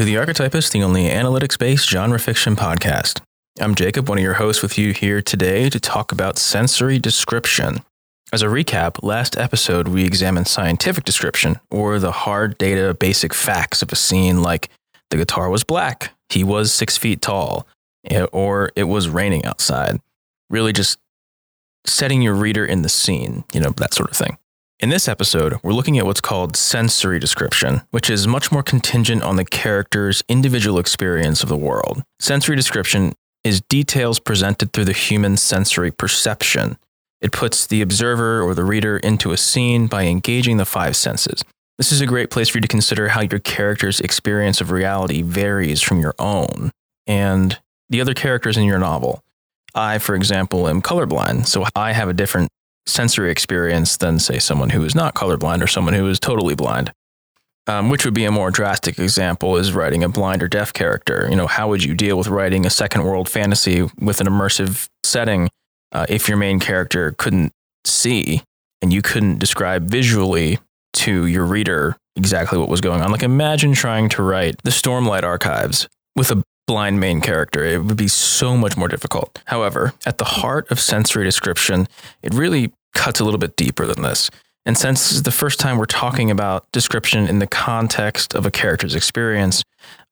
To The Archetypist, the only analytics based genre fiction podcast. I'm Jacob, one of your hosts with you here today to talk about sensory description. As a recap, last episode we examined scientific description, or the hard data basic facts of a scene like the guitar was black, he was six feet tall, eh, or it was raining outside. Really just setting your reader in the scene, you know, that sort of thing. In this episode, we're looking at what's called sensory description, which is much more contingent on the character's individual experience of the world. Sensory description is details presented through the human sensory perception. It puts the observer or the reader into a scene by engaging the five senses. This is a great place for you to consider how your character's experience of reality varies from your own and the other characters in your novel. I, for example, am colorblind, so I have a different sensory experience than, say, someone who is not colorblind or someone who is totally blind. Um, which would be a more drastic example is writing a blind or deaf character. You know, how would you deal with writing a second world fantasy with an immersive setting uh, if your main character couldn't see and you couldn't describe visually to your reader exactly what was going on? Like, imagine trying to write the Stormlight Archives with a blind main character. It would be so much more difficult. However, at the heart of sensory description, it really cuts a little bit deeper than this. And since this is the first time we're talking about description in the context of a character's experience,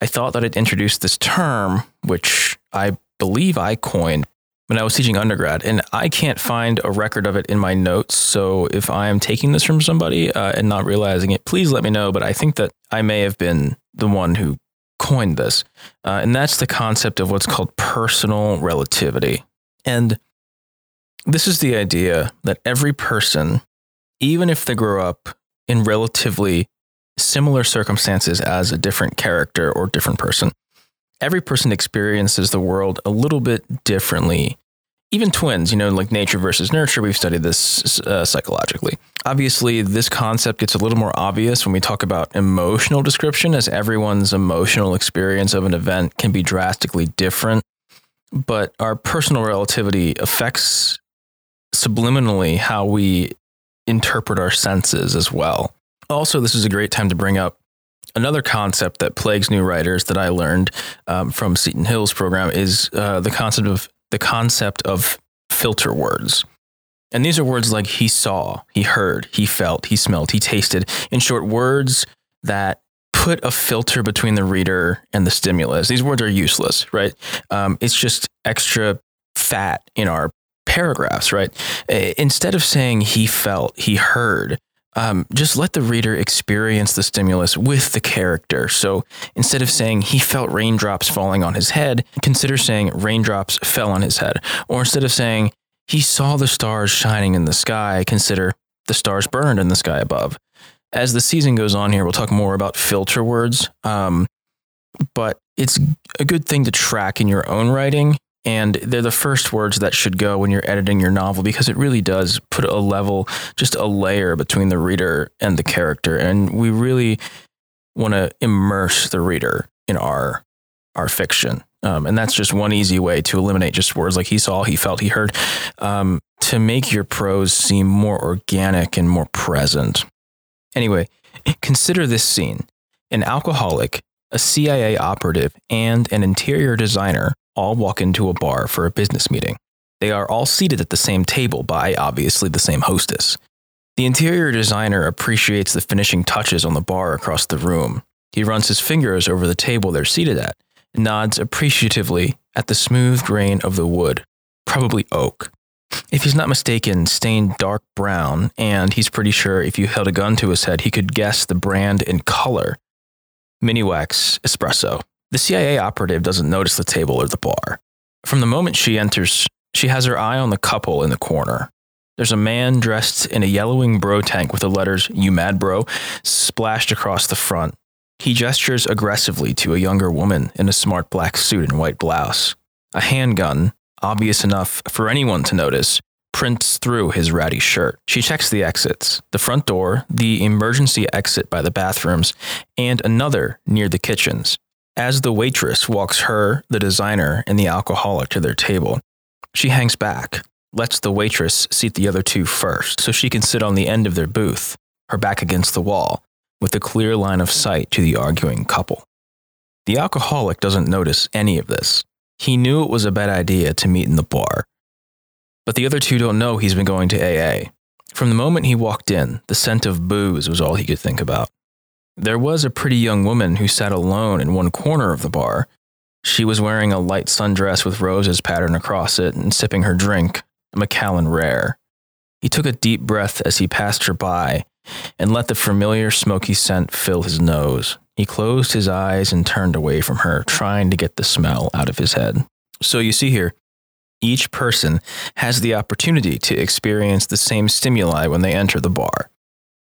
I thought that I'd introduce this term, which I believe I coined when I was teaching undergrad. And I can't find a record of it in my notes. So if I am taking this from somebody uh, and not realizing it, please let me know. But I think that I may have been the one who coined this. Uh, and that's the concept of what's called personal relativity. And this is the idea that every person, even if they grow up in relatively similar circumstances as a different character or different person, every person experiences the world a little bit differently. Even twins, you know, like nature versus nurture, we've studied this uh, psychologically. Obviously, this concept gets a little more obvious when we talk about emotional description, as everyone's emotional experience of an event can be drastically different. But our personal relativity affects subliminally how we interpret our senses as well. Also, this is a great time to bring up another concept that plagues new writers that I learned um, from Seton Hill's program is uh, the concept of the concept of filter words. And these are words like he saw, he heard, he felt, he smelled, he tasted. In short, words that put a filter between the reader and the stimulus. These words are useless, right? Um, it's just extra fat in our paragraphs, right? Instead of saying he felt, he heard, um, just let the reader experience the stimulus with the character. So instead of saying he felt raindrops falling on his head, consider saying raindrops fell on his head. Or instead of saying he saw the stars shining in the sky, consider the stars burned in the sky above. As the season goes on here, we'll talk more about filter words. Um, but it's a good thing to track in your own writing and they're the first words that should go when you're editing your novel because it really does put a level, just a layer between the reader and the character. And we really want to immerse the reader in our our fiction. Um, and that's just one easy way to eliminate just words like he saw, he felt, he heard, um, to make your prose seem more organic and more present. Anyway, consider this scene an alcoholic, a CIA operative, and an interior designer all walk into a bar for a business meeting. They are all seated at the same table by obviously the same hostess. The interior designer appreciates the finishing touches on the bar across the room. He runs his fingers over the table they're seated at, nods appreciatively at the smooth grain of the wood, probably oak. If he's not mistaken, stained dark brown, and he's pretty sure if you held a gun to his head, he could guess the brand and color. Minwax espresso. The CIA operative doesn't notice the table or the bar. From the moment she enters, she has her eye on the couple in the corner. There's a man dressed in a yellowing bro tank with the letters, You Mad Bro, splashed across the front. He gestures aggressively to a younger woman in a smart black suit and white blouse. A handgun, obvious enough for anyone to notice, prints through his ratty shirt. She checks the exits the front door, the emergency exit by the bathrooms, and another near the kitchens as the waitress walks her, the designer, and the alcoholic to their table. She hangs back, lets the waitress seat the other two first so she can sit on the end of their booth, her back against the wall, with a clear line of sight to the arguing couple. The alcoholic doesn't notice any of this. He knew it was a bad idea to meet in the bar. But the other two don't know he's been going to AA. From the moment he walked in, the scent of booze was all he could think about. There was a pretty young woman who sat alone in one corner of the bar. She was wearing a light sundress with roses patterned across it and sipping her drink, a Macallan Rare. He took a deep breath as he passed her by and let the familiar smoky scent fill his nose. He closed his eyes and turned away from her, trying to get the smell out of his head. So you see here, each person has the opportunity to experience the same stimuli when they enter the bar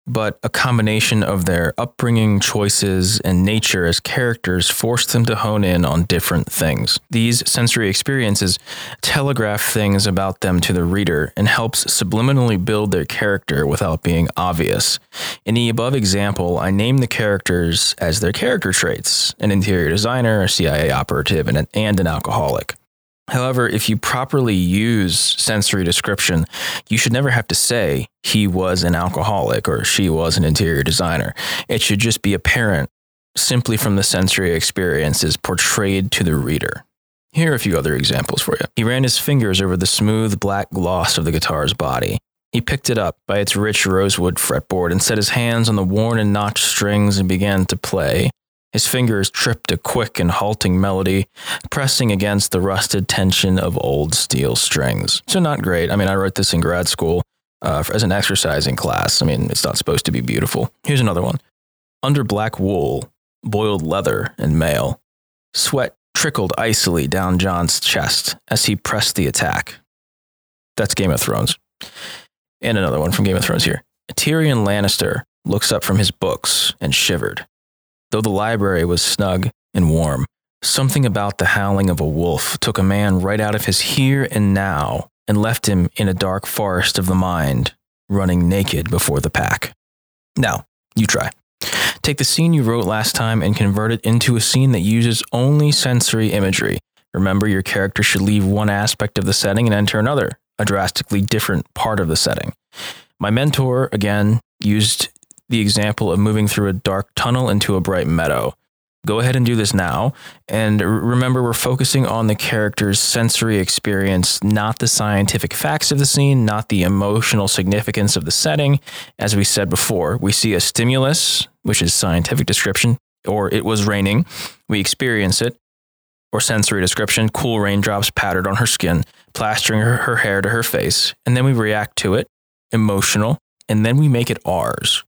but a combination of their upbringing, choices, and nature as characters forced them to hone in on different things. These sensory experiences telegraph things about them to the reader and helps subliminally build their character without being obvious. In the above example, I name the characters as their character traits an interior designer, a CIA operative, and an, and an alcoholic. However, if you properly use sensory description, you should never have to say he was an alcoholic or she was an interior designer. It should just be apparent simply from the sensory experiences portrayed to the reader. Here are a few other examples for you. He ran his fingers over the smooth black gloss of the guitar's body. He picked it up by its rich rosewood fretboard and set his hands on the worn and notched strings and began to play. His fingers tripped a quick and halting melody, pressing against the rusted tension of old steel strings. So, not great. I mean, I wrote this in grad school uh, as an exercising class. I mean, it's not supposed to be beautiful. Here's another one Under black wool, boiled leather, and mail, sweat trickled icily down Jon's chest as he pressed the attack. That's Game of Thrones. And another one from Game of Thrones here. Tyrion Lannister looks up from his books and shivered. Though the library was snug and warm, something about the howling of a wolf took a man right out of his here and now and left him in a dark forest of the mind, running naked before the pack. Now, you try. Take the scene you wrote last time and convert it into a scene that uses only sensory imagery. Remember, your character should leave one aspect of the setting and enter another, a drastically different part of the setting. My mentor, again, used the example of moving through a dark tunnel into a bright meadow. Go ahead and do this now. And remember, we're focusing on the character's sensory experience, not the scientific facts of the scene, not the emotional significance of the setting. As we said before, we see a stimulus, which is scientific description, or it was raining. We experience it, or sensory description, cool raindrops pattered on her skin, plastering her, her hair to her face. And then we react to it, emotional, and then we make it ours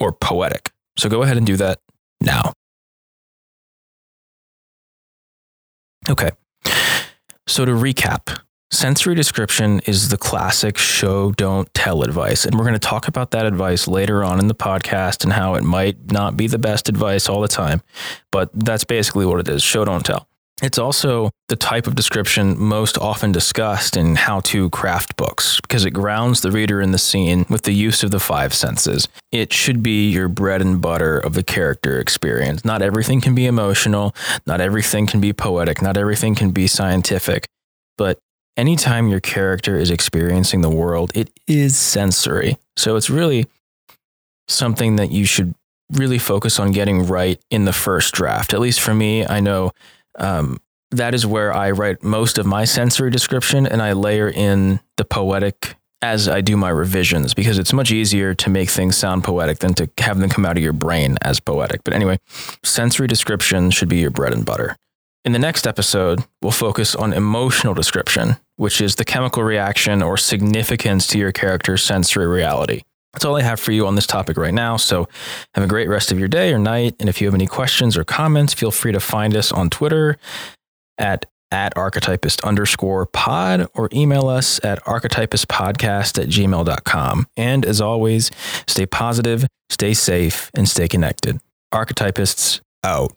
or poetic. So go ahead and do that now. Okay. So to recap, sensory description is the classic show, don't tell advice. And we're going to talk about that advice later on in the podcast and how it might not be the best advice all the time. But that's basically what it is show, don't tell. It's also the type of description most often discussed in how to craft books because it grounds the reader in the scene with the use of the five senses. It should be your bread and butter of the character experience. Not everything can be emotional, not everything can be poetic, not everything can be scientific, but anytime your character is experiencing the world, it is sensory. So it's really something that you should really focus on getting right in the first draft. At least for me, I know um, that is where I write most of my sensory description and I layer in the poetic as I do my revisions because it's much easier to make things sound poetic than to have them come out of your brain as poetic. But anyway, sensory description should be your bread and butter. In the next episode, we'll focus on emotional description, which is the chemical reaction or significance to your character's sensory reality. That's all I have for you on this topic right now. So have a great rest of your day or night. And if you have any questions or comments, feel free to find us on Twitter at at archetypist underscore pod or email us at archetypistpodcast at gmail.com. And as always, stay positive, stay safe, and stay connected. Archetypists out.